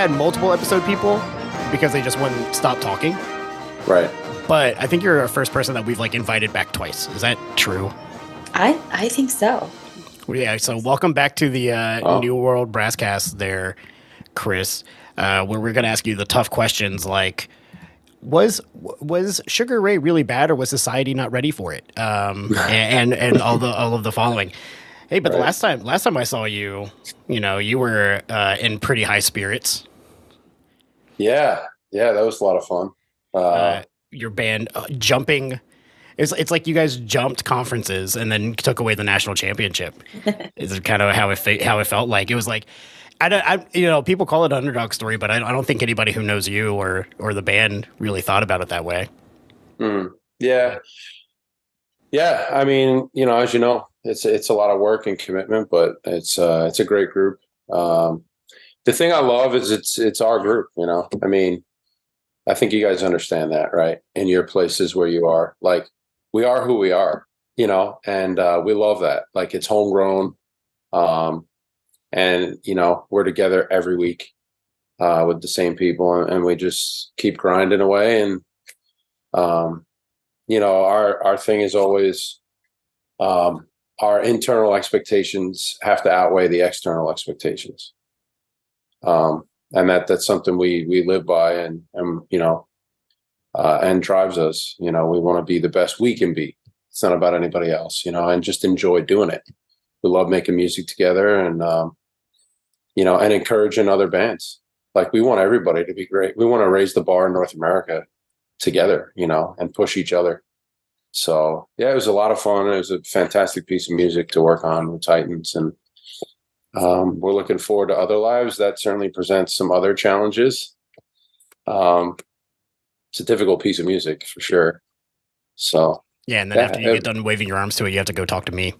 we've had multiple episode people because they just wouldn't stop talking. Right. But I think you're our first person that we've like invited back twice. Is that true? I I think so. Well, yeah. So welcome back to the uh, Oh. New World Brasscast, there, Chris. Uh, where we're going to ask you the tough questions like. Was was Sugar Ray really bad, or was society not ready for it? Um, and, and and all the all of the following. Hey, but the last time last time I saw you, you know, you were uh, in pretty high spirits. Yeah. Yeah. That was a lot of fun. Uh, uh, your band uh, jumping. It's it's like you guys jumped conferences and then took away the national championship. is kind of how it fe- how it felt like. It was like. I, don't, I, you know, people call it an underdog story, but I, I don't think anybody who knows you or or the band really thought about it that way. Mm, yeah. Yeah. I mean, you know, as you know, it's it's a lot of work and commitment, but it's uh it's a great group. Um the thing I love is it's it's our group, you know. I mean, I think you guys understand that, right? In your places where you are. Like we are who we are, you know, and uh we love that. Like it's homegrown. Um and you know, we're together every week uh with the same people and, and we just keep grinding away and um you know our our thing is always um our internal expectations have to outweigh the external expectations um and that that's something we we live by and and you know uh and drives us. You know we want to be the best we can be. It's not about anybody else you know and just enjoy doing it. We love making music together and um you know and encouraging other bands. Like we want everybody to be great. We want to raise the bar in north america together, you know, and push each other. So yeah, it was a lot of fun. It was a fantastic piece of music to work on with Titans, and um, we're looking forward to other lives. That certainly presents some other challenges. Um, it's a difficult piece of music for sure. So Yeah, and then Yeah, after you uh, get done waving your arms to it, you have to go talk to me.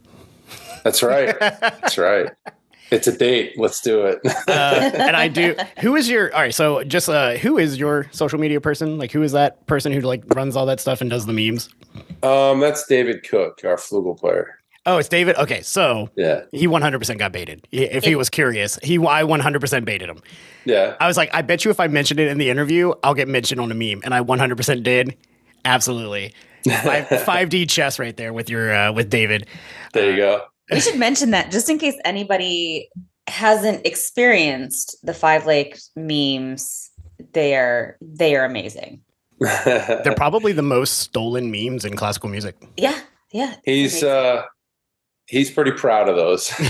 that's right. that's right. It's a date. Let's do it. uh, and I do. Who is your? All right, so just uh, who is your social media person? Like, who is that person who like runs all that stuff and does the memes? um, that's David Cook, our flugel player. Oh, it's David. Okay, so Yeah, he 100% got baited. If he was curious, he I 100% baited him. yeah. I was like, I bet you if I mentioned it in the interview, I'll get mentioned on a meme, and I 100% did. Absolutely, Five, 5D chess right there with your uh, with David. There you go. We should mention that just in case anybody hasn't experienced the Five Lake memes, they are they are amazing. They're probably the most stolen memes in classical music. Yeah, yeah. he's Amazing. uh he's pretty proud of those.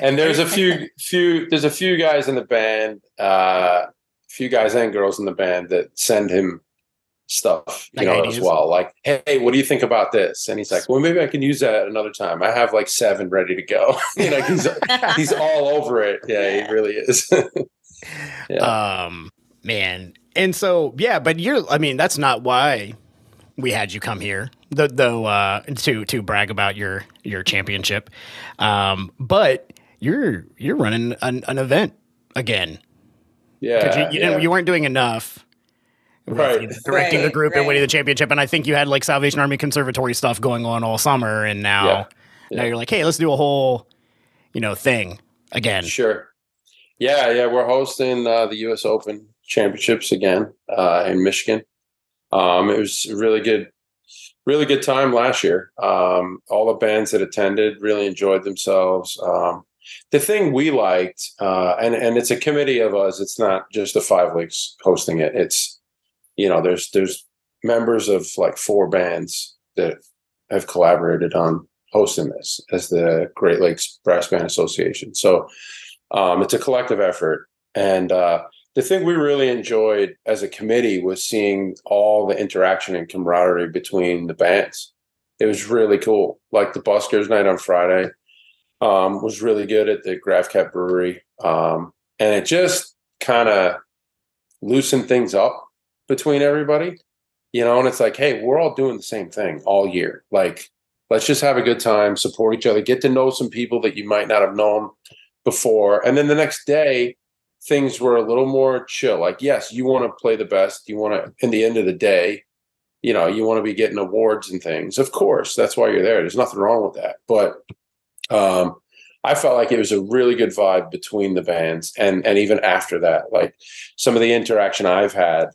And there's a few few there's a few guys in the band uh few guys and girls in the band that send him stuff you Like know ideas? as well. Like hey what do you think about this? And he's like well maybe i can use that another time. I have like seven ready to go. You know he's he's all over it. Yeah he really is. Yeah. Um, man, and so yeah, but you're. I mean, that's not why we had you come here, though. though uh, to to brag about your your championship. Um, but you're you're running an, an event again. yeah, you, you, yeah. didn't, you weren't doing enough. with Right. directing the Right, group and winning the championship, and I think you had like Salvation Army Conservatory stuff going on all summer, and now Yeah. now you're like, hey, let's do a whole, you know, thing again. Sure. Yeah, yeah, we're hosting uh, the U.S. Open Championships again uh, in Michigan. Um, it was really good, really good time last year. Um, all the bands that attended really enjoyed themselves. Um, the thing we liked, uh, and and it's a committee of us. It's not just the Five Lakes hosting it. It's you know, there's there's members of like four bands that have collaborated on hosting this as the Great Lakes Brass Band Association. So um, it's a collective effort. And uh, the thing we really enjoyed as a committee was seeing all the interaction and camaraderie between the bands. It was really cool. Like the Buskers night on Friday um, was really good at the Graf Cat Brewery. Um, and it just kind of loosened things up between everybody, you know, and it's like, hey, we're all doing the same thing all year. Like, let's just have a good time, support each other, get to know some people that you might not have known before. And then the next day, things were a little more chill. Like, yes, you want to play the best. You want to, in the end of the day, you know, you want to be getting awards and things. Of course, that's why you're there. There's nothing wrong with that. But um, I felt like it was a really good vibe between the bands, and and even after that, like some of the interaction I've had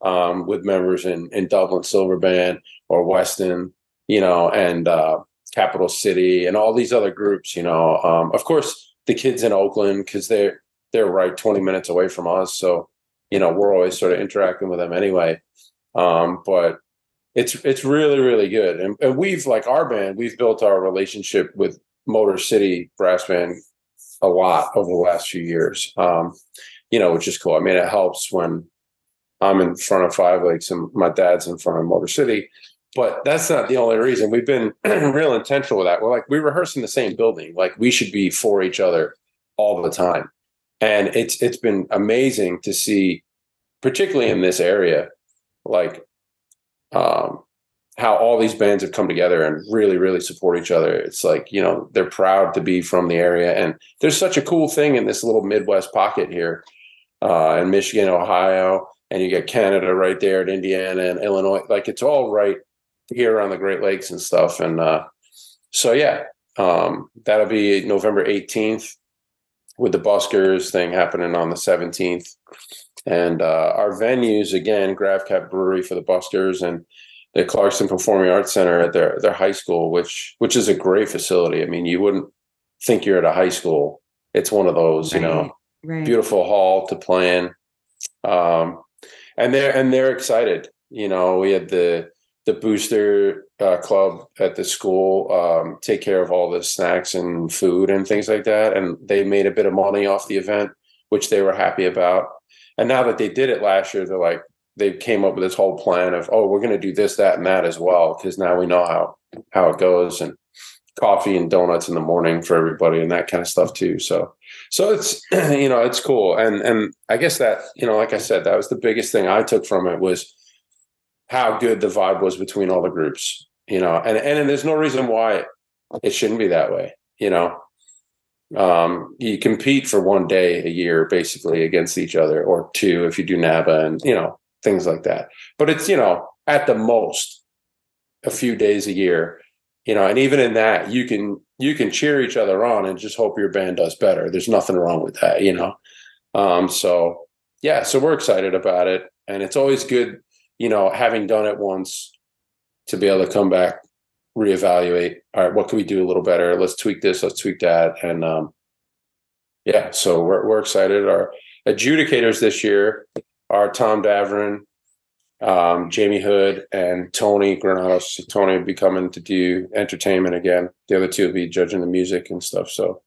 um, with members in in Dublin Silver Band or Weston, you know, and uh, Capital City, and all these other groups, you know. Um, of course, the kids in Oakland because they're they're right twenty minutes away from us, so you know we're always sort of interacting with them anyway. Um, but it's it's really really good, and, and we've like our band, we've built our relationship with Motor City Brass Band a lot over the last few years. Um, you know, which is cool. I mean, it helps when I'm in front of Five Lakes and my dad's in front of Motor City. But that's not the only reason. We've been real intentional with that. We're like we rehearse in the same building. Like we should be for each other all the time. And it's it's been amazing to see, particularly in this area, like um, how all these bands have come together and really, really support each other. It's like, you know, they're proud to be from the area. And there's such a cool thing in this little Midwest pocket here uh, in Michigan, Ohio, and you get Canada right there at Indiana and Illinois. Like it's all right here on the Great Lakes and stuff. And uh, so, yeah, um, that'll be November 18th with the Buskers thing happening on the 17th. And uh, our venues, again, Gravcat Brewery for the Buskers and the Clarkston Performing Arts Center at their their high school, which which is a great facility. I mean, you wouldn't think you're at a high school. It's one of those, right. you know, right. beautiful hall to play in. Um, and they're and they're excited. You know, we had the the booster uh, club at the school um, take care of all the snacks and food and things like that, and they made a bit of money off the event, which they were happy about. And now that they did it last year, they're like, they came up with this whole plan of oh we're going to do this that and that as well because now we know how how it goes. And coffee and donuts in the morning for everybody and that kind of stuff too. So so it's you know it's cool. And and i guess that you know like i said that was the biggest thing i took from it was how good the vibe was between all the groups you know and and there's no reason why it shouldn't be that way you know um, you compete for one day a year basically against each other or two if you do naba and you know things like that. But it's, you know, at the most a few days a year, you know, and even in that you can you can cheer each other on and just hope your band does better. There's nothing wrong with that, you know. Um, so yeah, so we're excited about it. And it's always good, you know, having done it once to be able to come back, reevaluate. All right, what can we do a little better? Let's tweak this, let's tweak that. And um yeah, so we're we're excited. Our adjudicators this year are Tom Davern, um, Jamie Hood, and Tony Granados. Tony will be coming to do entertainment again. The other two will be judging the music and stuff. So,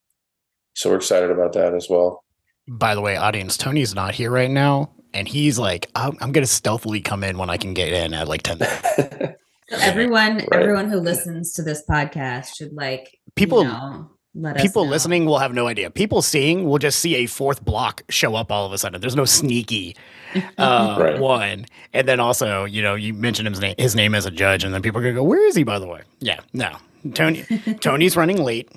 so we're excited about that as well. By the way, audience, Tony's not here right now, and he's like, "I'm, I'm going to stealthily come in when I can get in at like ten. so everyone, right. everyone who listens to this podcast should like people. You know, people listening will have no idea. People seeing will just see a fourth block show up all of a sudden. There's no sneaky uh, right. one. And then also, you know, you mentioned his name, his name as a judge, and then people are gonna go, "Where is he?" By the way, yeah, no, Tony, Tony's running late.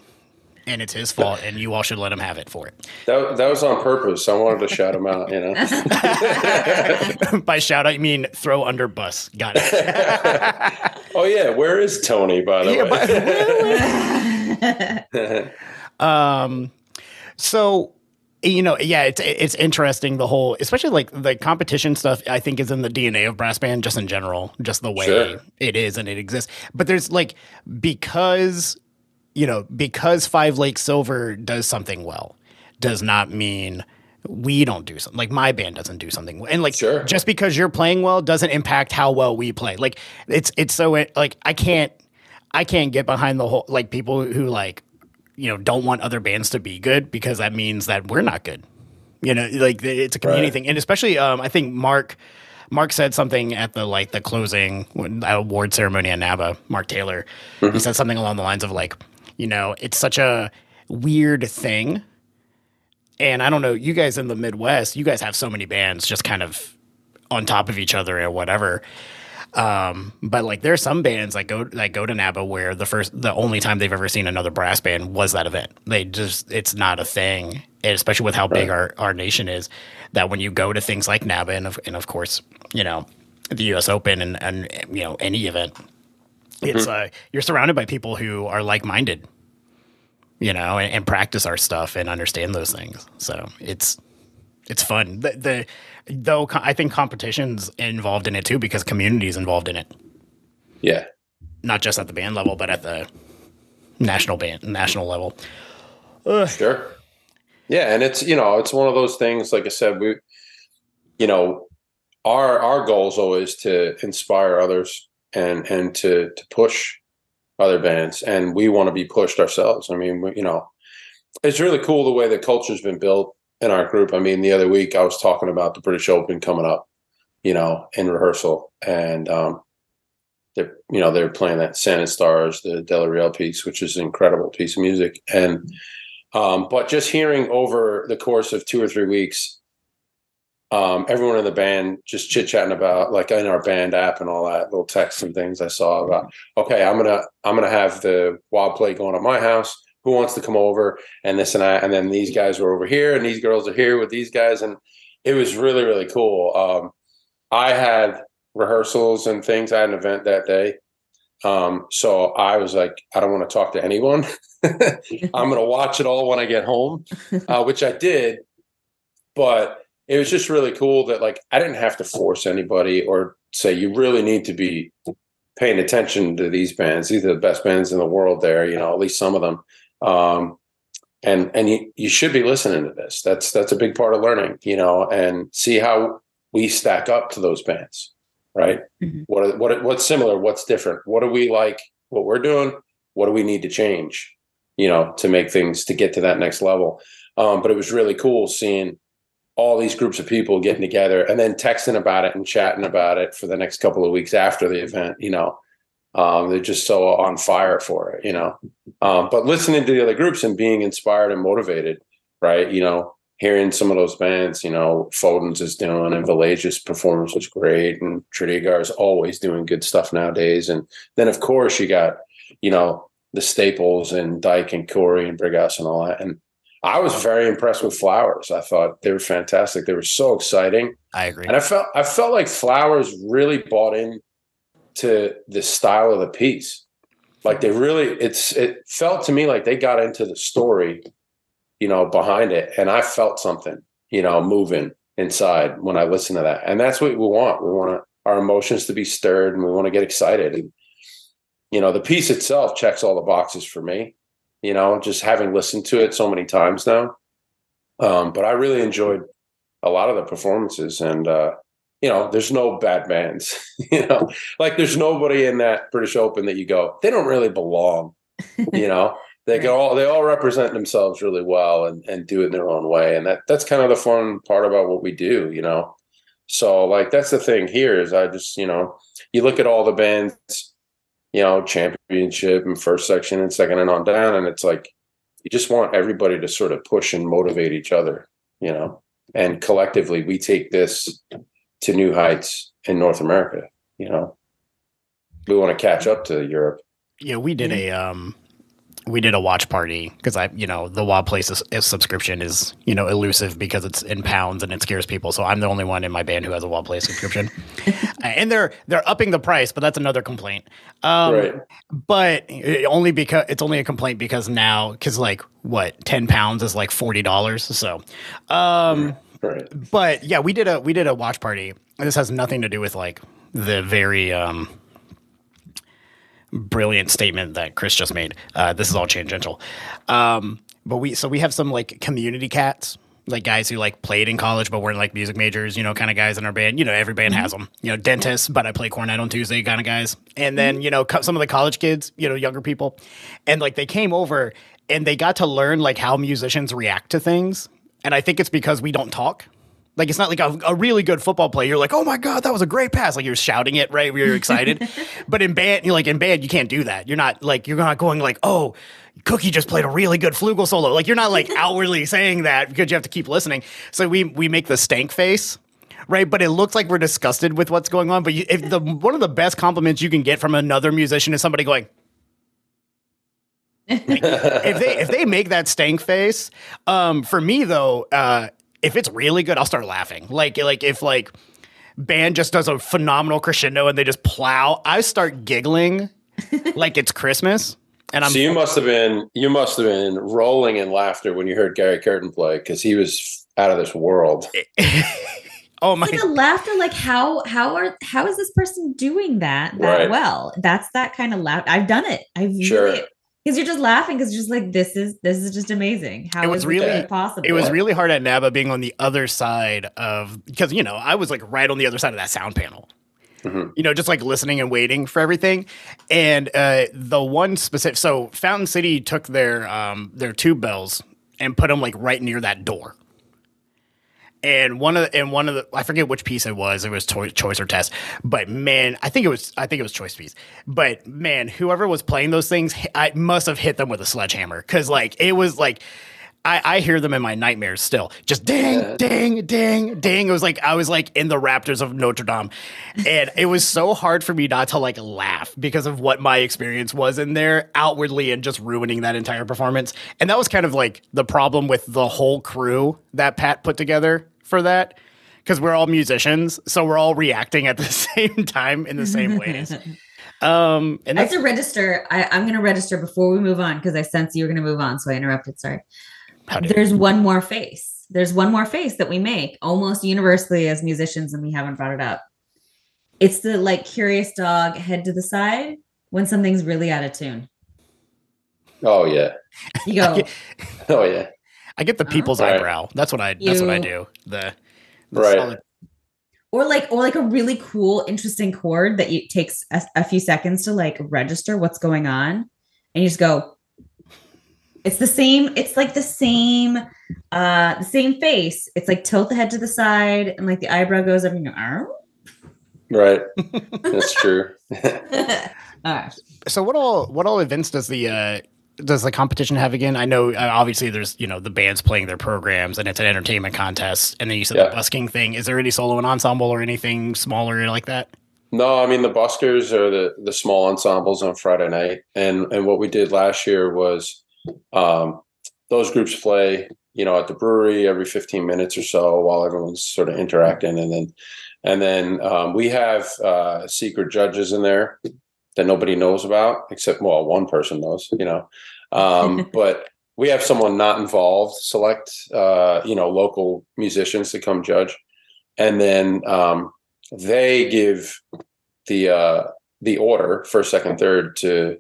And it's his fault, and you all should let him have it for it. That, that was on purpose. I wanted to shout him out, you know. by shout out, you mean throw under bus. Got it. oh yeah, where is Tony? By the yeah, way. But, um, so you know, yeah, it's it's interesting the whole, especially like the competition stuff. I think is in the DNA of brass band, just in general, just the way sure. it is and it exists. But there's like because you know because Five Lake Silver does something well, does not mean we don't do something like my band doesn't do something and like sure. just because you're playing well doesn't impact how well we play like it's it's so like i can't i can't get behind the whole like people who like you know don't want other bands to be good because that means that we're not good. You know, like it's a community right. thing, and especially um, I think Mark. Mark said something at the like the closing award ceremony at NABA. Mark Taylor, mm-hmm. he said something along the lines of like, you know, it's such a weird thing, and I don't know, you guys in the Midwest, you guys have so many bands just kind of on top of each other or whatever. Um, but like there are some bands like go that go to NABA where the first the only time they've ever seen another brass band was that event. They just it's not a thing, and especially with how right. big our, our nation is. That when you go to things like NABA and of, and of course you know the U.S. Open and and you know any event, it's mm-hmm. uh, you're surrounded by people who are like minded. you know, and, and practice our stuff and understand those things. So it's it's fun. The, the though co- I think competition's involved in it too because community is involved in it, Yeah. not just at the band level, but at the national band national level. Sure. Yeah, and it's you know it's one of those things. Like I said, we, you know, our our goal is always to inspire others and and to to push other bands, and we want to be pushed ourselves. I mean, we, you know, it's really cool the way the culture's been built in our group. I mean, the other week I was talking about the British Open coming up, you know, in rehearsal, and um, they're you know they're playing that Sand and Stars, the Del piece, which is an incredible piece of music, and um, but just hearing over the course of two or three weeks, um, everyone in the band just chit chatting about like in our band app and all that little texts and things I saw about. Okay, I'm gonna I'm gonna have the wild play going at my house. Who wants to come over and this and that? And then these guys were over here and these girls are here with these guys, and it was really really cool. Um, I had rehearsals and things. I had an event that day. Um, so I was like, I don't want to talk to anyone. I'm going to watch it all when I get home, uh, which I did. But it was just really cool that like I didn't have to force anybody or say you really need to be paying attention to these bands. These are the best bands in the world. There, you know, at least some of them. Um, and and you, you should be listening to this. That's that's a big part of learning, you know, and see how we stack up to those bands, right? Mhm. What what what's similar? What's different? What do we like? What we're doing? What do we need to change? You know, to make things to get to that next level. Um, but it was really cool seeing all these groups of people getting together and then texting about it and chatting about it for the next couple of weeks after the event. You know, um, they're just so on fire for it. You know, um, but listening to the other groups and being inspired and motivated, right? You know, hearing some of those bands, you know, Foden's is doing and Village's performance was great, and Tredegar is always doing good stuff nowadays. And then, of course, you got, you know, the staples and Dyke and Cory and Brighouse and all that. And I was very impressed with Flowers. I thought they were fantastic. They were so exciting. I agree. And I felt I felt like Flowers really bought in to the style of the piece. Like they really it's it felt to me like they got into the story, you know, behind it. And I felt something, you know, moving inside when I listened to that. And that's what we want. We want our emotions to be stirred and we want to get excited. And you know, the piece itself checks all the boxes for me, you know, just having listened to it so many times now. Um, but I really enjoyed a lot of the performances and uh you know there's no bad bands you know like there's nobody in that british open that you go they don't really belong you know? They can all they all represent themselves really well and and do it in their own way and that that's kind of the fun part about what we do you know? So like that's the thing here is i just you know you look at all the bands you know championship and first section and second and on down and it's like you just want everybody to sort of push and motivate each other you know and collectively we take this to new heights in North America. You know, we want to catch up to Europe. Yeah, we did a um, we did a watch party because I, you know, the Wild Places subscription is you know elusive because it's in pounds and it scares people. So I'm the only one in my band who has a Wild Place subscription, and they're they're upping the price, but that's another complaint. Um, right. But only because it's only a complaint because now because like what ten pounds is like forty dollars. So, um, Right. but yeah, we did a we did a watch party. This has nothing to do with like the very um brilliant statement that Chris just made. Uh, this is all tangential. Um, but we so we have some like community cats, like guys who like played in college but weren't like music majors, you know, kind of guys in our band. You know, every band has them. You know, dentists, but I play cornet on Tuesday, kind of guys. And then you know, some of the college kids, you know, younger people, and like they came over and they got to learn like how musicians react to things. And I think it's because we don't talk. Like it's not like a, a really good football player. You're like, oh my god, that was a great pass. Like you're shouting it, right? You're excited. but in band, you're like in band, you can't do that. You're not like you're not going like, oh, Cookie just played a really good flugel solo. Like you're not like outwardly saying that because you have to keep listening. So we we make the stank face. Right, but it looks like we're disgusted with what's going on. But you, if the one of the best compliments you can get from another musician is somebody going, if they if they make that stank face, um, for me though, uh, if it's really good, I'll start laughing. Like like if like band just does a phenomenal crescendo and they just plow, I start giggling like it's Christmas. And I'm so you must have been you must have been rolling in laughter when you heard Gary Curtin play because he was out of this world. oh my! It's like a laughter. Like how how are how is this person doing that that Right. well? That's that kind of laugh. I've done it. I've Sure. really because you're just laughing because just like this is this is just amazing. How It was is really- possible? It was really hard at NABA being on the other side of because you know I was like right on the other side of that sound panel. Mhm. You know, just like listening and waiting for everything. And uh, the one specific, so Fountain City took their um, their tube bells and put them like right near that door. And one of the, and one of the I forget which piece it was. It was to- choice or test, but man, I think it was I think it was choice piece. But man, whoever was playing those things, I must have hit them with a sledgehammer because like it was like I, I hear them in my nightmares still. Just ding, Yeah. ding, ding, ding. It was like I was like in the Raptors of Notre Dame, and it was so hard for me not to like laugh because of what my experience was in there outwardly and just ruining that entire performance. And that was kind of like the problem with the whole crew that Pat put together for that. Because we're all musicians, so we're all reacting at the same time in the same ways. Um, and I have to register. I, I'm going to register before we move on because I sense you were going to move on, so I interrupted. Sorry. How dare There's one more face. There's one more face that we make almost universally as musicians, and we haven't brought it up. It's the like curious dog head to the side when something's really out of tune. Oh yeah, You go, oh yeah, I get the people's Right. eyebrow. That's what I. That's what I do. The, the Right. solid- or like, or like a really cool, interesting chord that you takes a, a few seconds to like register what's going on, and you just go. It's the same. It's like the same, uh, the same face. It's like tilt the head to the side, and like the eyebrow goes up, and you go, right. That's true. All right. So what all what all events does the uh, does the competition have again? I know uh, obviously there's you know the bands playing their programs and it's an entertainment contest, and then you said Yeah. the busking thing. Is there any solo and ensemble or anything smaller like that? No, I mean the buskers are the the small ensembles on Friday night, and and what we did last year was, um, those groups play, you know, at the brewery every fifteen minutes or so while everyone's sort of interacting, and then and then um, we have uh, secret judges in there that nobody knows about except well one person knows, you know, um, but we have someone not involved select uh, you know local musicians to come judge, and then um, they give the uh the order first second third to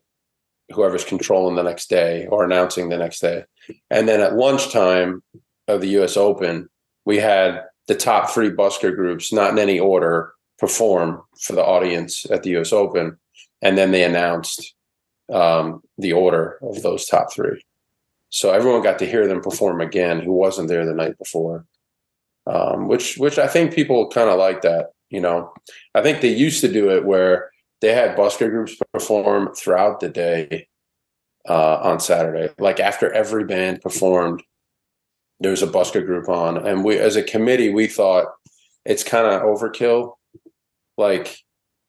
whoever's controlling the next day or announcing the next day. And then at lunchtime of the us open we had the top three busker groups not in any order perform for the audience at the us open. And then they announced um, the order of those top three. So everyone got to hear them perform again who wasn't there the night before. Um, which which I think people kind of like that. You know, I think they used to do it where they had busker groups perform throughout the day uh, on Saturday. Like after every band performed, there was a busker group on, and we, as a committee, we thought it's kind of overkill. Like,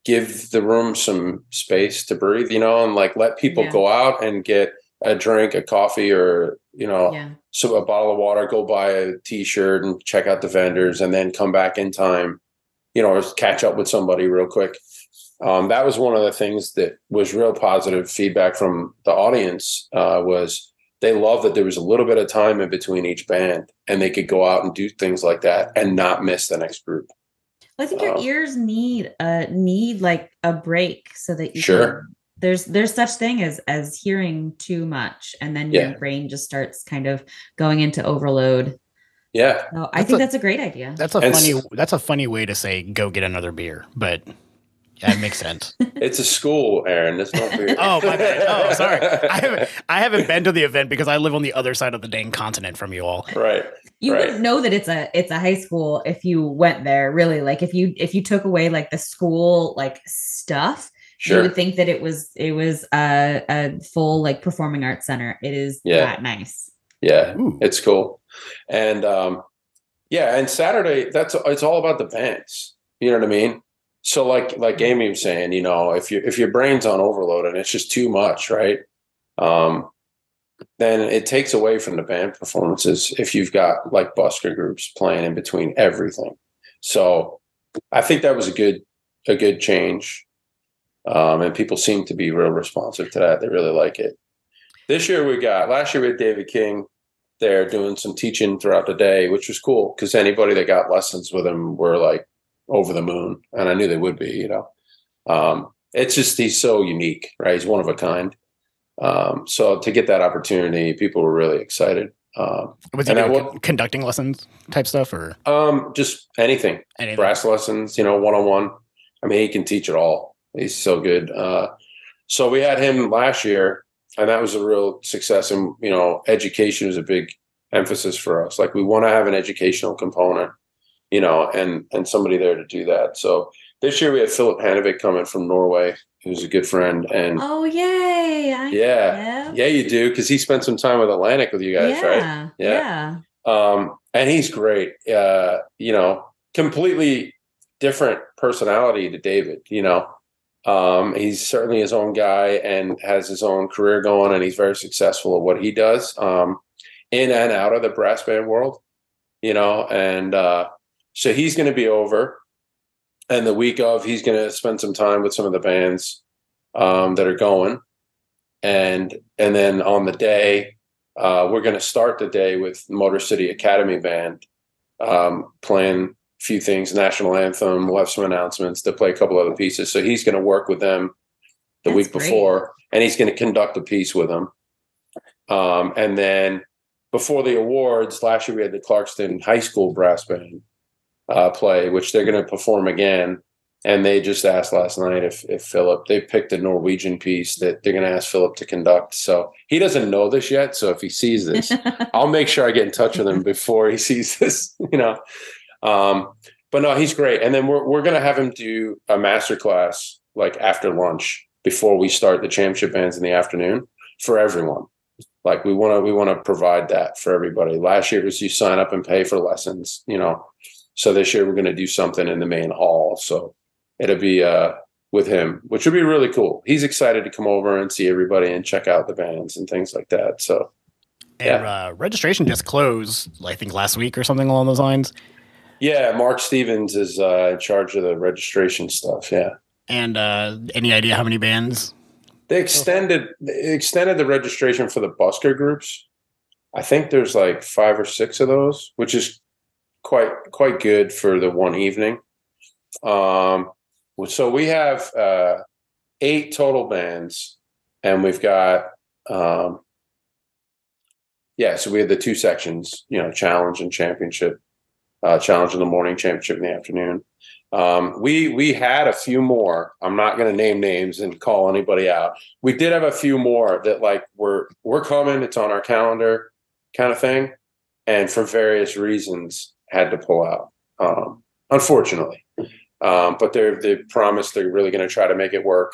give the room some space to breathe, you know, and like let people Yeah. go out and get a drink, a coffee, or you know, Yeah. so a bottle of water, go buy a t-shirt and check out the vendors and then come back in time, you know, or catch up with somebody real quick. Um, that was one of the things that was real positive feedback from the audience uh, was they loved that there was a little bit of time in between each band and they could go out and do things like that and not miss the next group. Well, I think your Oh. ears need a need like a break so that you Sure. can, there's there's such thing as as hearing too much and then your Yeah. brain just starts kind of going into overload. Yeah. So I That's think a- that's a great idea. That's a And funny s- that's a funny way to say go get another beer, but yeah, it makes sense. It's a school, Aaron. It's not weird. oh my bad. Oh sorry. I haven't I haven't been to the event because I live on the other side of the dang continent from you all. right. you right. wouldn't know that it's a it's a high school if you went there really like if you if you took away like the school like stuff sure. you would think that it was it was a, a full like performing arts center it is Yeah. that nice Yeah. Ooh. it's cool and um yeah and saturday that's it's all about the bands you know what i mean so like like amy was saying you know if you if your brain's on overload and it's just too much right? Um then it takes away from the band performances if you've got like busker groups playing in between everything. So i think that was a good a good change. Um and people seem to be real responsive to that. They really like it. This year we got last year we had David King there doing some teaching throughout the day, which was cool because anybody that got lessons with him were like over the moon, and I knew they would be. You know, um, it's just he's so unique, right? He's one of a kind. Um, so to get that opportunity, people were really excited. Um, Was he doing conducting lessons type stuff or um, just anything, anything? brass lessons, you know, one on one. I mean, he can teach it all. He's so good. Uh, so we had him last year, and that was a real success. And you know, education is a big emphasis for us. Like we want to have an educational component, you know, and and somebody there to do that. So this year we had Philip Hanovic coming from Norway, who's a good friend, and Oh yay! I Yeah. yeah, you do because he spent some time with Atlantic with you guys, right? yeah, Yeah. yeah. um, and he's great. Uh, you know, completely different personality to David. You know, um, he's certainly his own guy and has his own career going, and he's very successful at what he does um, in and out of the brass band world. You know, and uh, so he's going to be over, and the week of, he's going to spend some time with some of the bands um, that are going, and and then on the day uh, we're going to start the day with Motor City Academy Band um, playing a few things, national anthem. We'll have some announcements. They'll play a couple other pieces. So he's going to work with them the That's week great. before, and he's going to conduct a piece with them. Um, and then before the awards, last year we had the Clarkston High School Brass Band uh, play, which they're going to perform again. And they just asked last night if if Philip they picked a Norwegian piece that they're going to ask Philip to conduct. So he doesn't know this yet. So if he sees this, I'll make sure I get in touch with him before he sees this. You know, um, but no, he's great. And then we're we're going to have him do a master class like after lunch before we start the championship bands in the afternoon for everyone. Like we want to we want to provide that for everybody. Last year was you sign up and pay for lessons. You know, so this year we're going to do something in the main hall. So it'll be uh with him, which would be really cool. He's excited to come over and see everybody and check out the bands and things like that. So And uh, registration just closed, I think last week or something along those lines. yeah, Mark Stevens is uh, in charge of the registration stuff. Yeah, And uh, any idea how many bands? they extended they extended the registration for the busker groups. I think there's like five or six of those, which is quite quite good for the one evening. Um, so we have uh, eight total bands, and we've got um, yeah. So we had the two sections, you know, challenge and championship. Uh, challenge in the morning, championship in the afternoon. Um, we we had a few more. I'm not going to name names and call anybody out. We did have a few more that like we're we're coming. It's on our calendar, kind of thing, and for various reasons had to pull out. Um, unfortunately, um, but they're they promised they're really going to try to make it work.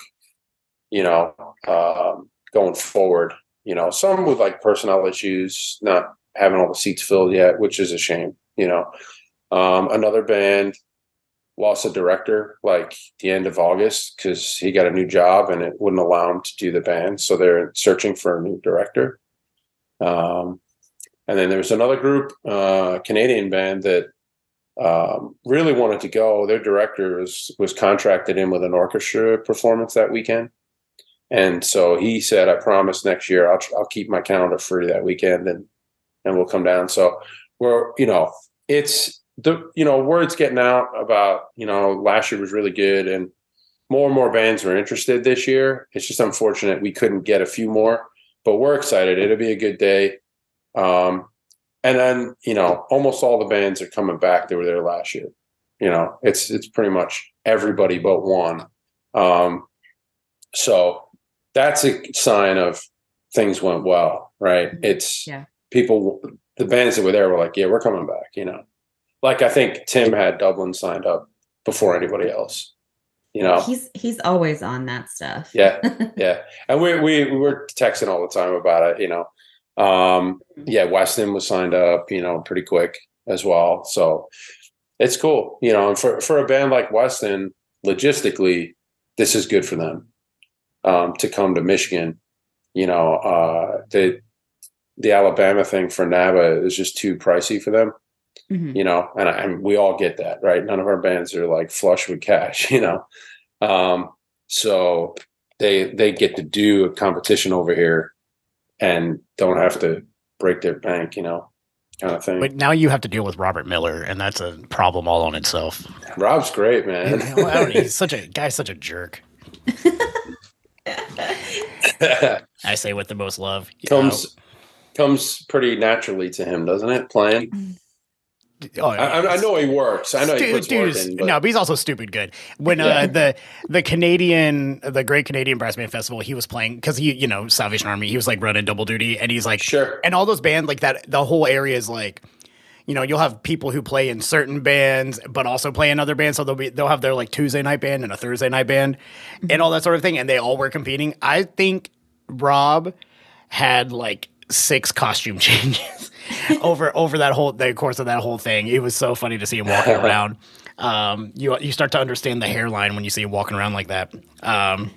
You know, um, going forward. You know, some with like personnel issues, not having all the seats filled yet, which is a shame. You know, um, another band lost a director like the end of August because he got a new job and it wouldn't allow him to do the band. So they're searching for a new director. Um, and then there was another group, uh, Canadian band that um, really wanted to go. Their director was was contracted in with an orchestra performance that weekend, and so he said, "I promise next year I'll I'll keep my calendar free that weekend and and we'll come down." So we're you know it's the you know words getting out about you know last year was really good and more and more bands were interested this year. It's just unfortunate we couldn't get a few more, but we're excited. It'll be a good day. Um, and then you know almost all the bands are coming back They were there last year. You know it's it's pretty much everybody but one. Um, so that's a sign of things went well, right? It's Yeah. people the bands that were there were like, yeah, we're coming back. You know, like I think Tim had Dublin signed up before anybody else. You know, He's he's always on that stuff. Yeah. yeah, and we we we were texting all the time about it. You know, um, yeah, Weston was signed up. You know, pretty quick as well. So it's cool. You know, and for for a band like Weston, logistically, this is good for them um, to come to Michigan. You know, uh, the the Alabama thing for NABA is just too pricey for them Mhm. you know, and, I, and we all get that, right? None of our bands are like flush with cash, you know. Um, so they they get to do a competition over here and don't have to break their bank, you know, kind of thing. But now you have to deal with Robert Miller, and that's a problem all on itself. Rob's great, man. He's such a guy's such a jerk. I say with the most love. You know, comes comes pretty naturally to him, doesn't it? Playing. Mm. Oh, I, I- know he works. I know he Dude, puts dude is- in. But no, but he's also stupid good. When uh, the the Canadian, the Great Canadian Brass Band Festival, he was playing because he, you know, Salvation Army, he was like running double duty, and he's like, sure. and all those bands like that, the whole area is like, you know, you'll have people who play in certain bands, but also play in other bands. So they'll be they'll have their like Tuesday night band and a Thursday night band, and all that sort of thing, and they all were competing. I think Rob had like six costume changes over over that whole the course of that whole thing. It was so funny to see him walking around. Um, you you start to understand the hairline when you see him walking around like that. Um,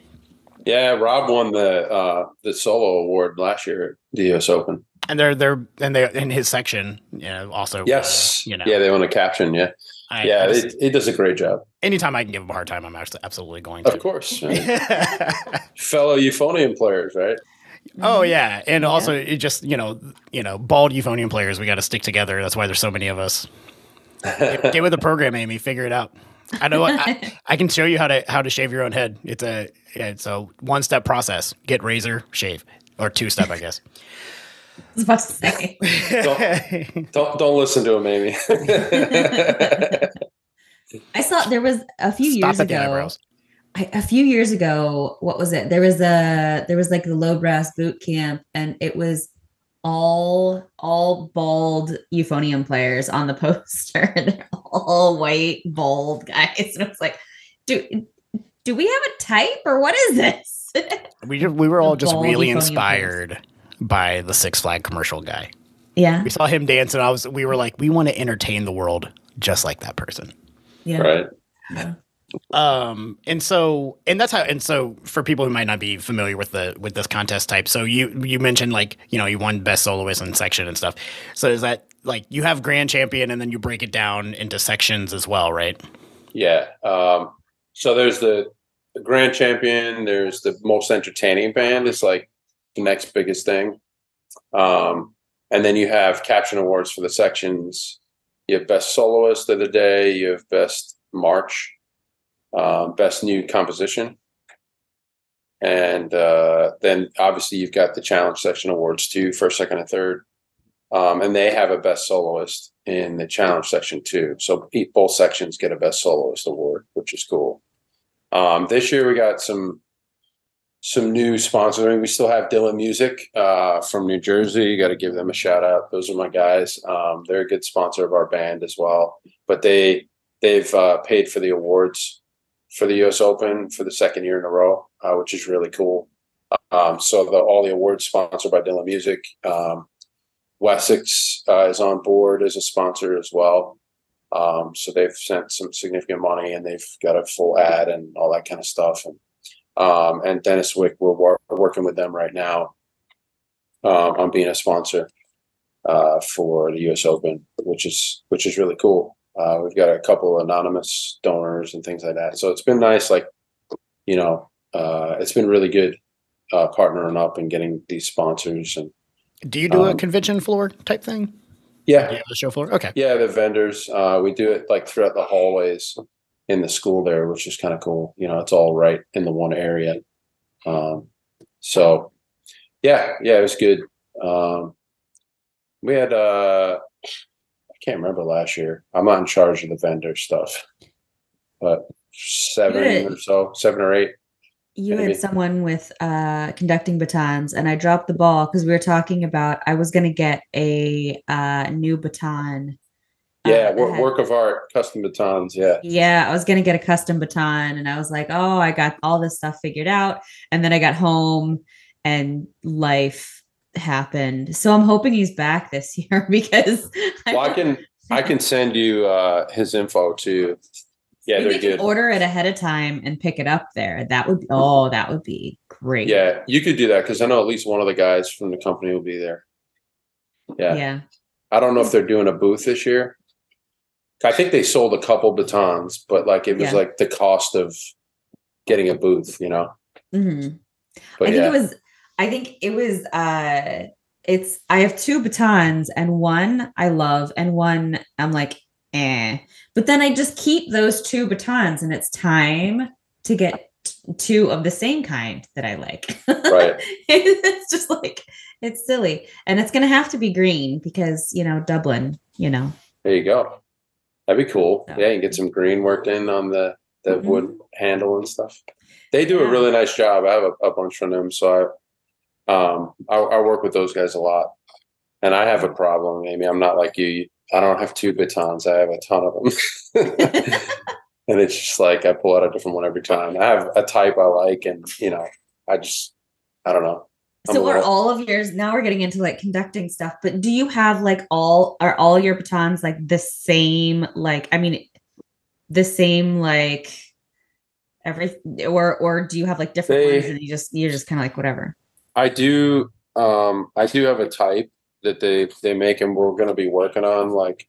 Yeah, Rob won the uh, the solo award last year at the US Open. and they're they're and they in his section, you know, also Yes. you know, Yeah, they won a caption. Yeah. I, yeah, I just- it, it does a great job. anytime I can give him a hard time, I'm actually absolutely going to. Of course. right? Fellow euphonium players, right? Oh mm-hmm. yeah, and Yeah. also it just you know you know bald euphonium players, we got to stick together. That's why there's so many of us. Get, get with the program, Amy. Figure it out. I know. I, I can show you how to how to shave your own head. It's a yeah, it's a one step process. Get razor, shave, or two step, I guess. I was about to say. Don't don't listen to him, Amy. I saw there was a few Stop years at the ago. Eyebrows. I, a few years ago, what was it? There was a there was like the low brass boot camp, and it was all all bald euphonium players on the poster. They're all white, bald guys. And it's like, do do we have a type or what is this? we we were all just bald really euphonium inspired by the Six Flag commercial guy. yeah, We saw him dance, and I was we were like, we want to entertain the world just like that person. yeah. right. Um and so and that's how and so for people who might not be familiar with the with this contest type so you you mentioned like you know you won best soloist and section and stuff so is that like you have grand champion and then you break it down into sections as well right Yeah. Um, so there's the, the grand champion. There's the most entertaining band. It's like the next biggest thing. Um, and then you have caption awards for the sections. You have best soloist of the day. You have best march, um, best new composition, and uh, then obviously you've got the challenge section awards too, first, second, and third. Um, and they have a best soloist in the challenge section too. So both sections get a best soloist award, which is cool. Um, this year we got some some new sponsors. I mean, we still have Dillon Music uh, from New Jersey. You got to give them a shout out. Those are my guys. Um, they're a good sponsor of our band as well. But they they've uh, paid for the awards for the U.S. Open for the second year in a row, uh, which is really cool. Um, so the, all the awards sponsored by Dillon Music. Um, Wessex uh, is on board as a sponsor as well. Um, so they've sent some significant money and they've got a full ad and all that kind of stuff. And um, and Dennis Wick, we're, wor- working with them right now um, on being a sponsor uh, for the U.S. Open, which is which is really cool. Uh, we've got a couple anonymous donors and things like that. So it's been nice. Like you know, uh, it's been really good uh, partnering up and getting these sponsors and do you do a Um, convention floor type thing yeah, yeah the show floor okay Yeah, the vendors. Uh, we do it like throughout the hallways in the school there, which is kind of cool. You know, it's all right in the one area. Um, so, yeah, yeah, it was good. Um, we had, uh, can't remember last year. I'm not in charge of the vendor stuff, but seven Good. or so, seven or eight. You had someone with uh conducting batons, and I dropped the ball because we were talking about I was gonna get a uh new baton. uh, Yeah, that work, work of art, custom batons. Yeah. Yeah, I was gonna get a custom baton, and I was like, "Oh, I got all this stuff figured out." And then I got home, and life happened. So I'm hoping he's back this year because Well, I can, I can send you uh, his info too. Yeah, Maybe they're good. order it ahead of time and pick it up there. That would be, oh, that would be great. Yeah, you could do that because I know at least one of the guys from the company will be there. Yeah. yeah. I don't know if they're doing a booth this year. I think they sold a couple batons, but like it was Yeah. like the cost of getting a booth, you know. Mhm. But I think yeah, it was I think it was uh it's I have two batons and one I love and one I'm like eh. But then I just keep those two batons and it's time to get t- two of the same kind that I like. Right. it's just like it's silly. And it's gonna have to be green because you know, Dublin, you know. There you go. That'd be cool. So- Yeah, you get some green worked in on the the Mhm. wood handle and stuff. They do a really nice job. I have a, a bunch from them, so I um I, I work with those guys a lot. And I have a problem, Amy. I'm not like you. I don't have two batons. I have a ton of them. and it's just like I pull out a different one every time. I have a type I like, and you know, I just I don't know. I'm So a are all of yours now we're getting into like conducting stuff, but do you have like all are all your batons like the same like I mean the same like every or or do you have like different They- ones and you just you're just kind of like whatever. I do um I do have a type that they they make and we're gonna be working on like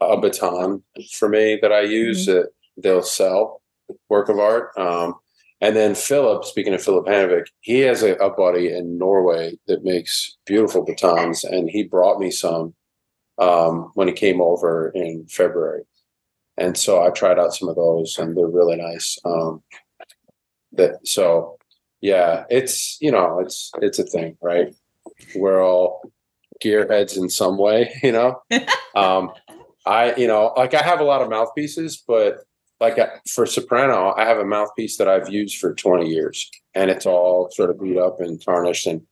a baton for me that I use that they'll sell work of art. Um and then Philip, speaking of Philip Hanovic, he has a, a buddy in Norway that makes beautiful batons and he brought me some um when he came over in February. And so I tried out some of those and they're really nice. Um that so yeah, it's you know, it's it's a thing, right? We're all gearheads in some way, you know. um, I you know, like I have a lot of mouthpieces, but like I- for soprano, I have a mouthpiece that I've used for 20 years, and it's all sort of beat up and tarnished, and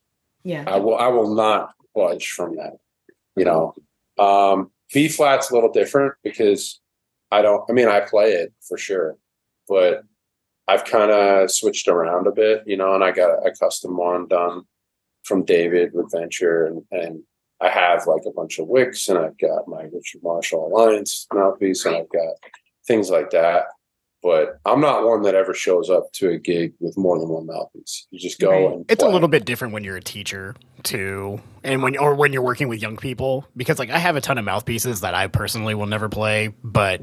Yeah. I will I will not budge from that. You know, um, B flat's a little different because I don't. I mean, I play it for sure, but I've kind of switched around a bit. You know, and I got a custom one done from David with Venture, and and I have like a bunch of wicks, and I've got my Richard Marshall Alliance mouthpiece, and I've got things like that. But I'm not one that ever shows up to a gig with more than one mouthpiece. You just go Right. and It's a little bit different when you're a teacher too, and when or when you're working with young people because like I have a ton of mouthpieces that I personally will never play, but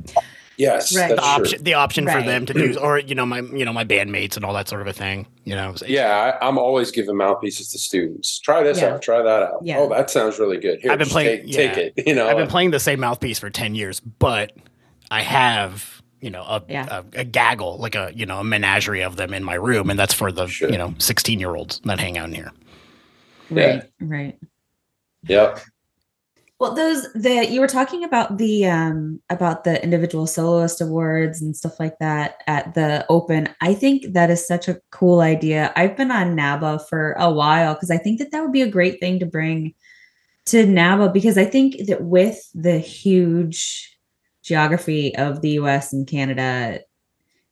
Yes, Right. the that's true. option the option for them to do or you know my you know my bandmates and all that sort of a thing. You know, So- Yeah, I, I'm always giving mouthpieces to students. Try this Yeah. out. Try that out. Yeah. Oh, that sounds really good. Here, I've been playing- Take, take it. You know, I've been playing the same mouthpiece for ten years, but I have you know a, Yeah. a, a gaggle like a you know a menagerie of them in my room, and that's for the Sure. you know sixteen year olds that hang out in here. Yeah. Right. Right. Yep. Well, those the you were talking about the um about the individual soloist awards and stuff like that at the open. I think that is such a cool idea. I've been on NABA for a while because I think that that would be a great thing to bring to NABA because I think that with the huge geography of the US and Canada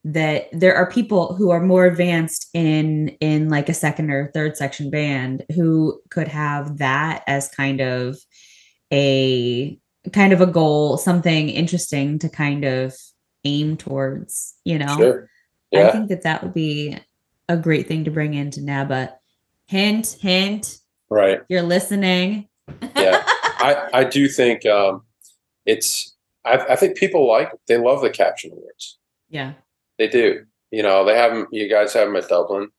that there are people who are more advanced in in like a second or third section band who could have that as kind of a kind of a goal, something interesting to kind of aim towards, you know. Sure. I think that that would be a great thing to bring into NABA. Hint, hint, right. you're listening. Yeah. I I do think um, it's. I, I think people like they love the caption awards. yeah. They do. You know, they have them. You guys have them at Dublin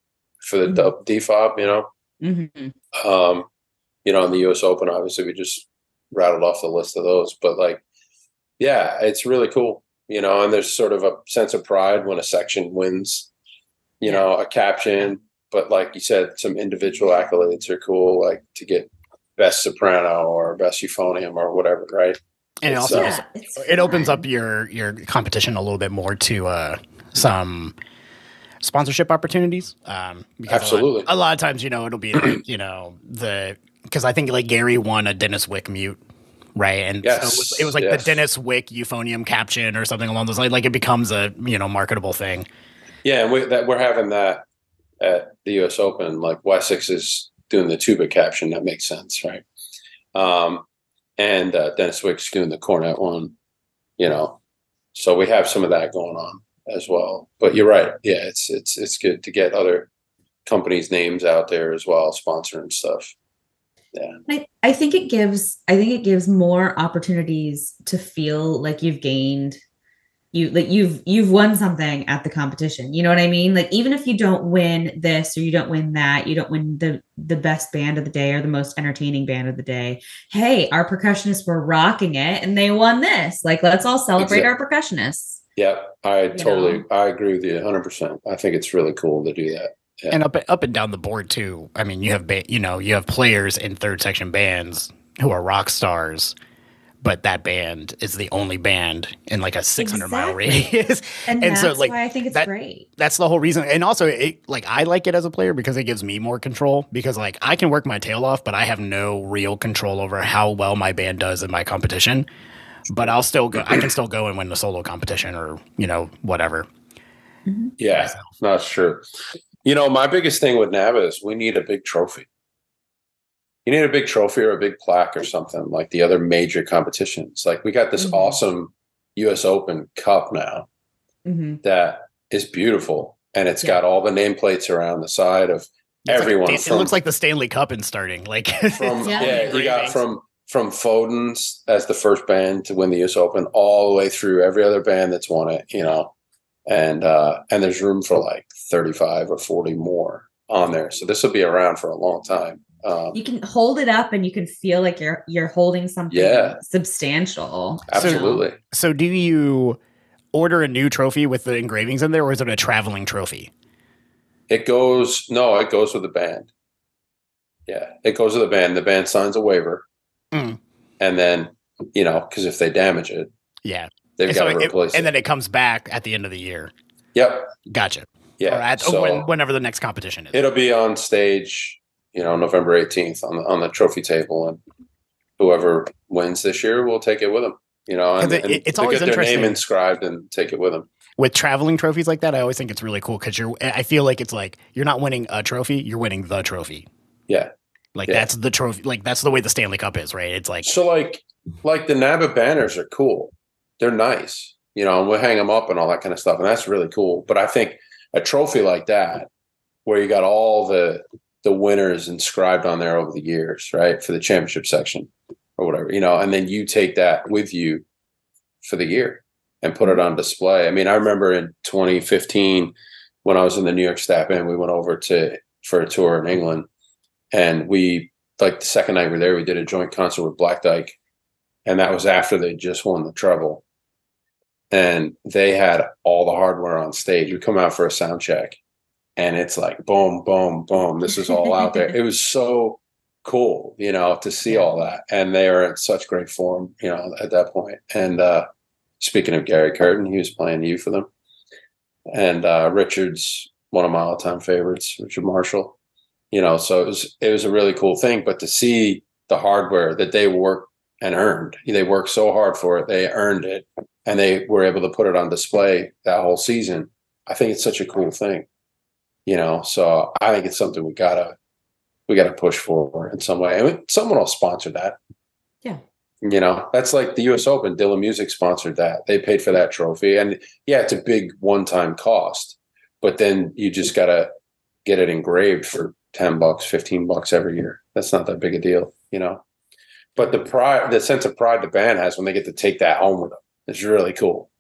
for the Mhm. dub DFOB. You know, hmm um, you know, in the U.S. Open, obviously, we just rattled off the list of those. But like, yeah, it's really cool. You know, and there's sort of a sense of pride when a section wins. You Yeah. know, a caption. But like you said, some individual accolades are cool, like to get best soprano or best euphonium or whatever, right? And it also uh, Yeah, it opens up your your competition a little bit more to uh, some sponsorship opportunities. Um, because a lot- Absolutely. a lot, of times, you know, it'll be like, you know the because I think like Gary won a Denis Wick mute. Right, and so it was, it was like yes. the Denis Wick euphonium caption or something along those lines. Like it becomes a you know marketable thing. Yeah, and we, that we're having that at the U.S. Open. Like Wessex is doing the tuba caption. That makes sense, right? Um, and uh, Denis Wick's doing the cornet one. You know, so we have some of that going on as well. But you're right. Yeah, it's it's it's good to get other companies' names out there as well, sponsoring stuff. Yeah, I, I think it gives I think it gives more opportunities to feel like you've gained you like you've you've won something at the competition you know what i mean like even if you don't win this or you don't win that you don't win the the best band of the day or the most entertaining band of the day hey our percussionists were rocking it and they won this like let's all celebrate our percussionists Yeah, I You totally know? I agree with you 100%. I think it's really cool to do that. Yeah. and up up and down the board too. I mean, you have ba- you know you have players in third section bands who are rock stars, but that band is the only band in like a 600 mile radius. and, And that's so, like, why i think it's that- great That's the whole reason. And also, it, like I like it as a player because it gives me more control. Because like I can work my tail off, but I have no real control over how well my band does in my competition. But I'll still go. I can still go and win the solo competition or you know whatever. Mm-hmm. Yeah, myself. that's true. You know, my biggest thing with NABA is we need a big trophy. You need a big trophy or a big plaque or something like the other major competitions. Like we got this Mhm. awesome US Open Cup now Mhm. that is beautiful and it's Yeah. got all the nameplates around the side of It's everyone Dan- from, it looks like the Stanley Cup in starting. Like from Yeah. yeah, you got from from Foden's as the first band to win the US Open all the way through every other band that's won it, you know. And uh and there's room for like 35 or 40 more on there. So this will be around for a long time. Um you can hold it up and you can feel like you're you're holding something Yeah. substantial absolutely. So do you order a new trophy with the engravings in there, or is it a traveling trophy? It goes no, it goes with the band. Yeah, it goes with the band. The band signs a waiver. Mm. And then, you know, because if they damage it, Yeah, they've And got so to it- replace it. and then it comes back at the end of the year. yep. Gotcha. Yeah. Or at, so- when, whenever the next competition is. It'll be on stage, you know, November 18th on the, on the trophy table, and whoever wins this year will take it with them. You know, and, it- and it's always get their name inscribed and take it with them. with traveling trophies like that, I always think it's really cool because you're. I feel like it's like you're not winning a trophy, you're winning the trophy. Yeah. Like Yeah. that's the trophy. Like that's the way the Stanley Cup is, right? It's like So, like, like the NABA banners are cool. They're nice, you know, and we'll hang them up and all that kind of stuff, and that's really cool. But I think a trophy like that, where you got all the the winners inscribed on there over the years, right, for the championship section or whatever, you know, and then you take that with you for the year and put it on display. I mean, I remember in 2015 when I was in the New York staff and we went over to for a tour in England, and we like the second night we were there, we did a joint concert with Black Dyke, and that was after they just won the treble, and they had all the hardware on stage. We come out for a sound check, and it's like boom, boom, boom. This is all out there. It was so cool, you know, to see all that, and they are in such great form, you know, at that point. And uh, speaking of Gary Curtin, he was playing you for them, and uh, Richard's one of my all-time favorites, Richard Marshall you know so it was it was a really cool thing but to see the hardware that they worked and earned they worked so hard for it they earned it and they were able to put it on display that whole season i think it's such a cool thing you know? So i think it's something we gotta we gotta push for in some way I mean, someone will sponsor that. Yeah. you know that's like the us open Dillon Music sponsored that. They paid for that trophy and yeah it's a big one-time cost but then you just gotta get it engraved for 10 bucks 15 bucks every year. That's not that big a deal you know? But the pride the sense of pride the band has when they get to take that home with them is really cool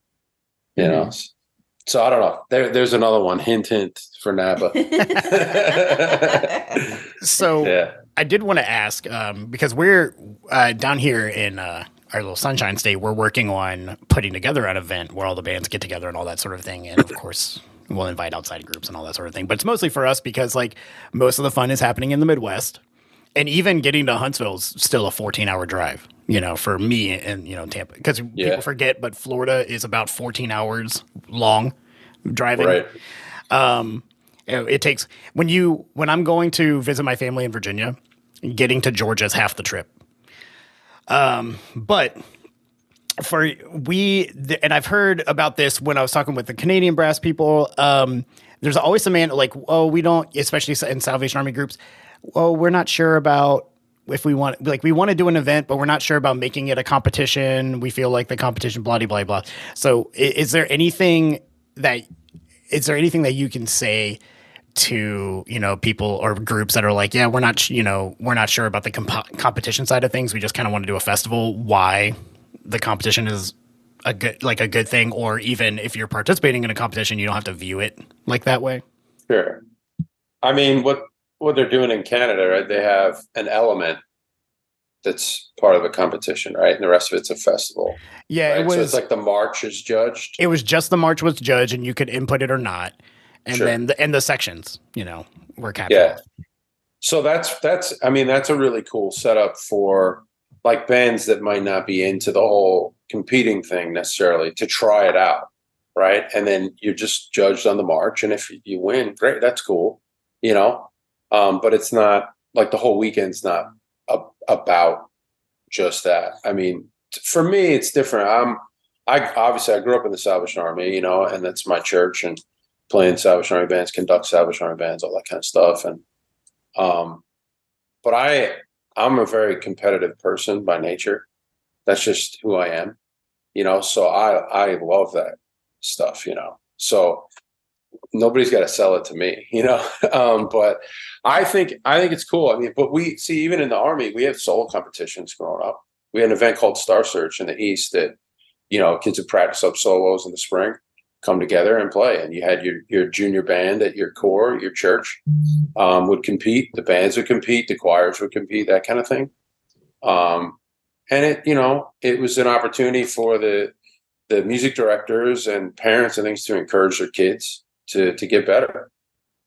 you know so i don't know there, there's another one hint hint for NABA. so. yeah I did want to ask um, because we're uh, down here in uh, our little sunshine state. We're working on putting together an event where all the bands get together and all that sort of thing. And of course, we'll invite outside groups and all that sort of thing. But it's mostly for us because like most of the fun is happening in the Midwest, and even getting to Huntsville is still a 14 hour drive. You know, for me and you know Tampa, because Yeah. people forget, but Florida is about 14 hours long driving. right Um, it takes when you when I'm going to visit my family in Virginia, getting to Georgia is half the trip. Um, but for we th- and I've heard about this when I was talking with the Canadian brass people. Um, there's always some man like, oh, we don't, especially in Salvation Army groups. Well, we're not sure about if we want like we want to do an event, but we're not sure about making it a competition. We feel like the competition, blah blah blah. So, is there anything that is there anything that you can say to you know people or groups that are like yeah we're not you know we're not sure about the comp- competition side of things we just kind of want to do a festival why the competition is a good like a good thing, or even if you're participating in a competition, you don't have to view it like that way. Sure. I mean, what what they're doing in Canada, right? They have an element that's part of a competition, right? And the rest of it's a festival. Yeah, right? it was so it's like the march is judged. it was just the march was judged, and you could input it or not, and Sure. then the, and the sections, you know, were captured. Yeah. So that's that's I mean that's a really cool setup for like bands that might not be into the whole competing thing necessarily to try it out, right? And then you're just judged on the march, and if you win, great, that's cool, you know. Um, but it's not like the whole weekend's not a, about just that. I mean, for me, it's different. I'm I obviously I grew up in the Salvation Army, you know, and that's my church and playing Salvation Army bands, conduct Salvation Army bands, all that kind of stuff, and um, but I I'm a very competitive person by nature. That's just who I am, you know. So I I love that stuff, you know. So nobody's got to sell it to me, you know. um, but I think I think it's cool. I mean, but we see even in the army, we had solo competitions growing up. We had an event called Star Search in the East that you know kids would practice up solos in the spring, come together and play. And you had your your junior band at your corps, your church um, would compete. The bands would compete. The choirs would compete. That kind of thing. Um, and it, you know, it was an opportunity for the the music directors and parents and things to encourage their kids to to get better,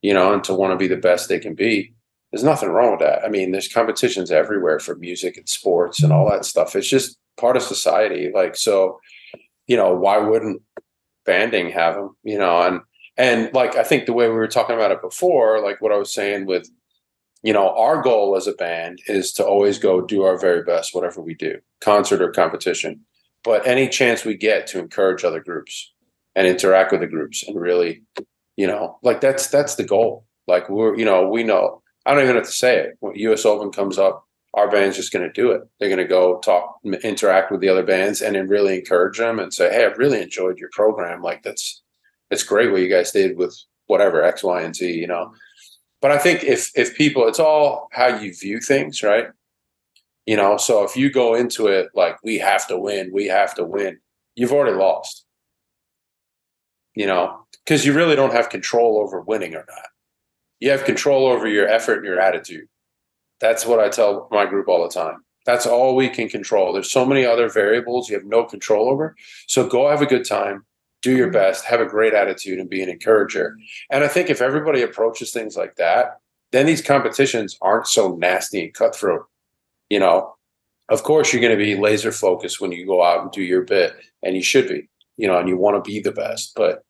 you know, and to want to be the best they can be. There's nothing wrong with that. I mean, there's competitions everywhere for music and sports and all that stuff. It's just part of society. Like so, you know, why wouldn't banding have them? You know, and and like I think the way we were talking about it before, like what I was saying with, you know, our goal as a band is to always go do our very best, whatever we do, concert or competition. But any chance we get to encourage other groups and interact with the groups and really, you know, like that's that's the goal. Like we're, you know, we know. I don't even have to say it. When U.S. Open comes up, our band's just going to do it. They're going to go talk, interact with the other bands, and then really encourage them and say, "Hey, I've really enjoyed your program. Like that's it's great what you guys did with whatever X, Y, and Z." You know. But I think if if people, it's all how you view things, right? You know. So if you go into it like we have to win, we have to win, you've already lost. You know, because you really don't have control over winning or not. You have control over your effort and your attitude. That's what I tell my group all the time. That's all we can control. There's so many other variables you have no control over. So go have a good time, do your mm-hmm. best, have a great attitude, and be an encourager. And I think if everybody approaches things like that, then these competitions aren't so nasty and cutthroat. You know, of course, you're going to be laser focused when you go out and do your bit, and you should be, you know, and you want to be the best. But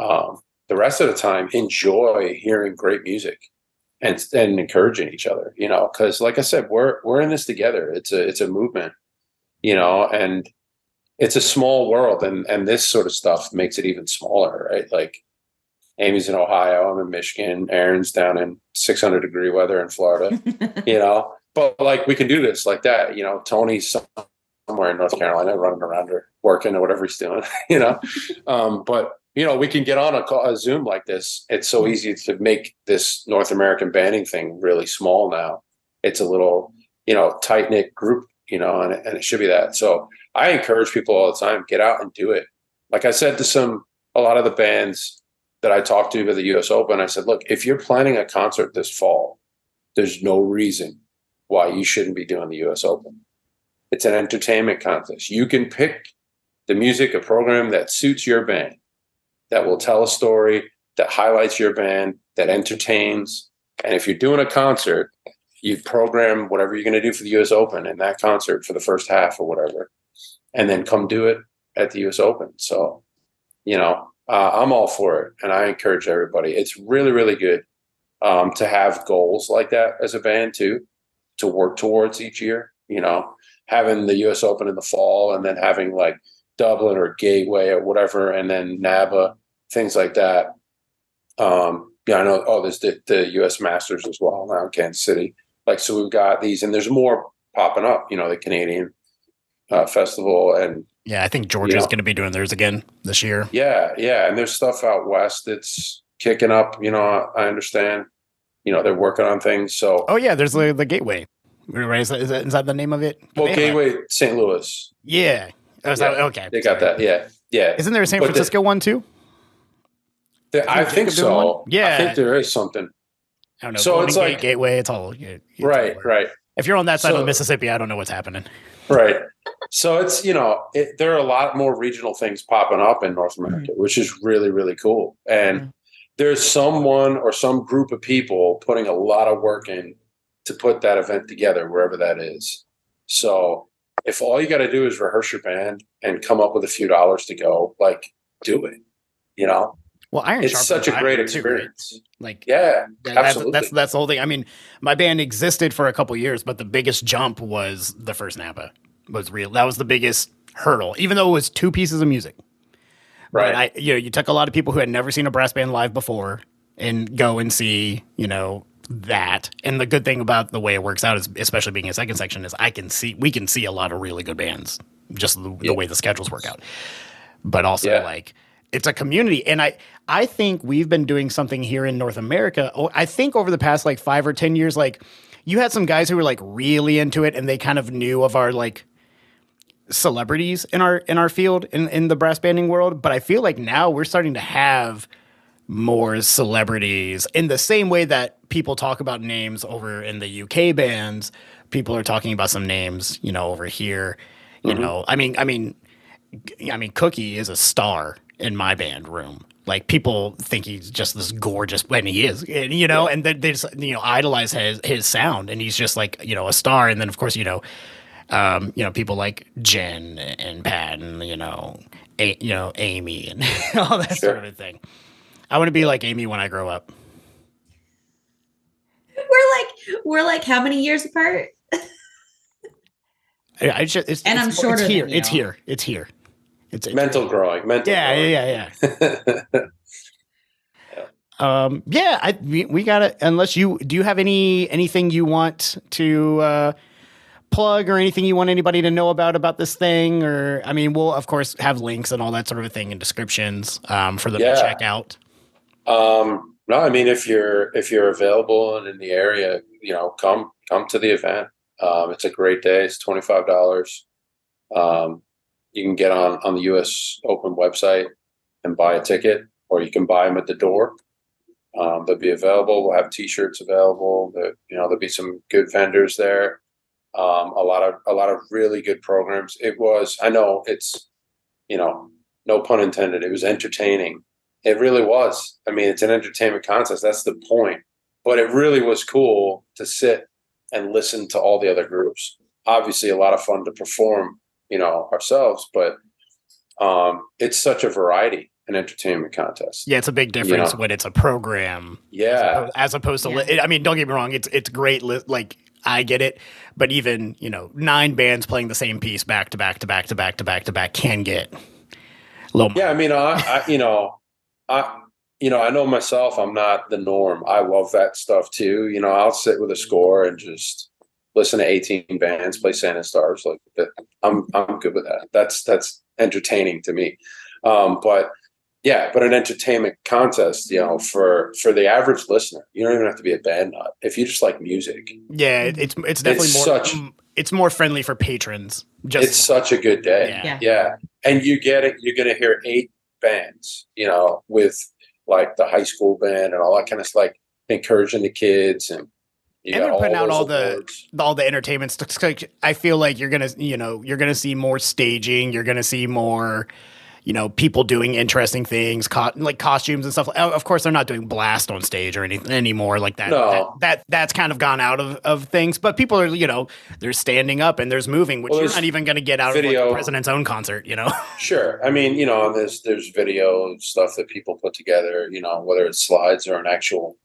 um, the rest of the time, enjoy hearing great music and and encouraging each other. You know, because like I said, we're we're in this together. It's a it's a movement. You know, and it's a small world, and and this sort of stuff makes it even smaller, right? Like Amy's in Ohio, I'm in Michigan, Aaron's down in 600 degree weather in Florida. you know, but like we can do this like that. You know, Tony's somewhere in North Carolina running around or working or whatever he's doing. You know, um, but you know we can get on a, call, a Zoom like this. It's so mm-hmm. easy to make this North American banding thing really small now. It's a little you know tight knit group. You know, and, and it should be that. So I encourage people all the time get out and do it. Like I said to some a lot of the bands that I talked to at the U.S. Open, I said, look, if you're planning a concert this fall, there's no reason why you shouldn't be doing the U.S. Open. It's an entertainment contest. You can pick the music, a program that suits your band, that will tell a story, that highlights your band, that entertains. And if you're doing a concert, you program whatever you're going to do for the U.S. Open in that concert for the first half or whatever, and then come do it at the U.S. Open. So, you know, uh, I'm all for it, and I encourage everybody. It's really, really good um, to have goals like that as a band too, to work towards each year. You know, having the U.S. Open in the fall, and then having like Dublin or Gateway or whatever, and then NABA, things like that. Um, yeah, I know. Oh, there's the, the U.S. Masters as well now in Kansas City. Like, so we've got these, and there's more popping up. You know, the Canadian uh, festival, and Yeah, I think Georgia's Yeah. going to be doing theirs again this year. yeah, yeah, and there's stuff out west that's kicking up. You know, I understand. You know, they're working on things. So, Oh yeah, there's the the Gateway. Right? Is that, is that, the name of it? well, They have a- Gateway St. Louis. Yeah, Oh, is that- okay. They got that. Yeah, yeah. Isn't there a San But the- Francisco one too? Th- I think think so. one? Yeah. I think there is something. I don't know. So Golden it's Gate, like- Gateway. It's all yeah, it's Right, all- right, If you're on that side of the Mississippi, I don't know what's happening. right. So it's you know it, there are a lot more regional things popping up in North America, which is really really cool. And Mhm. there's someone or some group of people putting a lot of work in to put that event together, wherever that is. So if all you got to do is rehearse your band and come up with a few dollars to go, like do it. You know, Well, Iron it's such a great too, right? experience. Like Yeah, that- that's, absolutely. that's that's the whole thing. I mean, my band existed for a couple years, but the biggest jump was the first NABA. Was real. That was the biggest hurdle, even though it was two pieces of music. right. But I, you know, you took a lot of people who had never seen a brass band live before and go and see, you know, that. And the good thing about the way it works out is, especially being a second section, is I can see we can see a lot of really good bands just the, Yeah. the way the schedules work out. But also Yeah. like it's a community, and I I think we've been doing something here in North America. I think over the past like five or ten years, like you had some guys who were like really into it, and they kind of knew of our like celebrities in our in our field in, in the brass banding world but i feel like now we're starting to have more celebrities. In the same way that people talk about names over in the uk bands people are talking about some names you know over here you know. I mean i mean i mean cookie is a star in my band room. Like people think he's just this gorgeous and he is and, you know and then they just you know idolize his his sound and he's just like you know a star. And then of course you know um, you know, people like Jen and Pat and you know, a, you know, Amy and all that Sure. sort of thing. I want to be like Amy when I grow up. We're like we're like how many years apart? I, I just, it's, And it's, I'm it's shorter here. than It's here. It's here. It's, it's mental growing. Mental. Yeah, growing. yeah, yeah, yeah. Um, yeah, I we, we got to unless you do you have any anything you want to uh plug or anything you want anybody to know about about this thing or I mean, we'll of course have links and all that sort of thing and descriptions um for them Yeah. to check out. Um, no, I mean if you're if you're available and in the area, you know, come come to the event. Um, it's a great day. It's twenty five dollars. Um, you can get on on the U.S. Open website and buy a ticket, or you can buy them at the door. Um, they'll be available. We'll have T-shirts available. There, you know, there'll be some good vendors there. Um, a lot of a lot of really good programs. It was. I know it's. You know, no pun intended. It was entertaining. It really was. I mean, it's an entertainment contest. That's the point. But it really was cool to sit and listen to all the other groups. Obviously, a lot of fun to perform, you know, ourselves. But um, it's such a variety an entertainment contest. Yeah, it's a big difference know. when it's a program Yeah, as opposed to Yeah. li- I mean, don't get me wrong, it's it's great li- like I get it, but even, you know, nine bands playing the same piece back to back to back to back to back to back can get a little yeah. I mean, I, I you know, I you know, I know myself. I'm not the norm. I love that stuff too. You know, I'll sit with a score and just listen to 18 bands play Santa Stars. Like. I'm I'm good with that. That's that's entertaining to me. Um, but yeah, but an entertainment contest, you know, for for the average listener, you don't even have to be a band nut. If you just like music, Yeah, it, it's it's definitely It's more such- mm, it's more friendly for patrons. Just it's such a good day. yeah. Yeah. Yeah. And you get it, you're gonna hear eight bands, you know, with like the high school band and all that kind of stuff, like encouraging the kids and you And they're putting out those all the- all the entertainment stuff. like, I feel like you're gonna, you know, you're gonna see more staging. You're gonna see more, you know, people doing interesting things, co- like costumes and stuff. Of course, they're not doing blast on stage or anything anymore like that. No. That, that that's kind of gone out of, of things. But people are, you know, they're standing up and there's moving, which Well, you're not even gonna get out of like, the president's own concert. You know, Sure. I mean, you know, there's there's video stuff that people put together, you know, whether it's slides or an actual,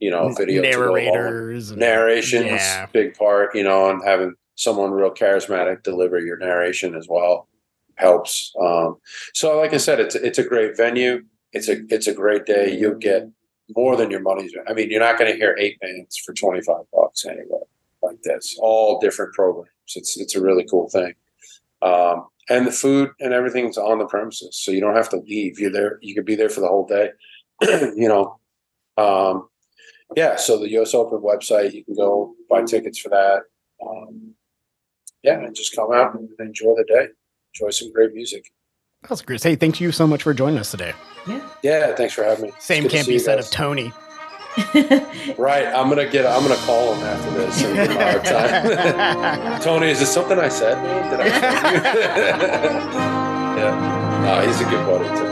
you know, video to go along with narrators, and- narration Yeah. big part, you know, and having someone real charismatic deliver your narration as well helps. Um, so, like I said, it's it's a great venue. It's a it's a great day. You'll get more than your money's. I mean, you're not going to hear eight bands for twenty five bucks anyway, like this. All different programs. It's it's a really cool thing. Um, and the food and everything's on the premises, so you don't have to leave. You're there. You could be there for the whole day. you know. Um, yeah, so the US Open website, you can go buy tickets for that. Um, yeah, and just come out and enjoy the day. Enjoy some great music. That was great. Hey, thank you so much for joining us today. Yeah. Yeah, thanks for having me. Same can't be said guys. of Tony. Right, I'm gonna get. I'm gonna call him after this and give him a hard time. Tony, is this something I said? Did I? yeah. No, he's a good buddy too.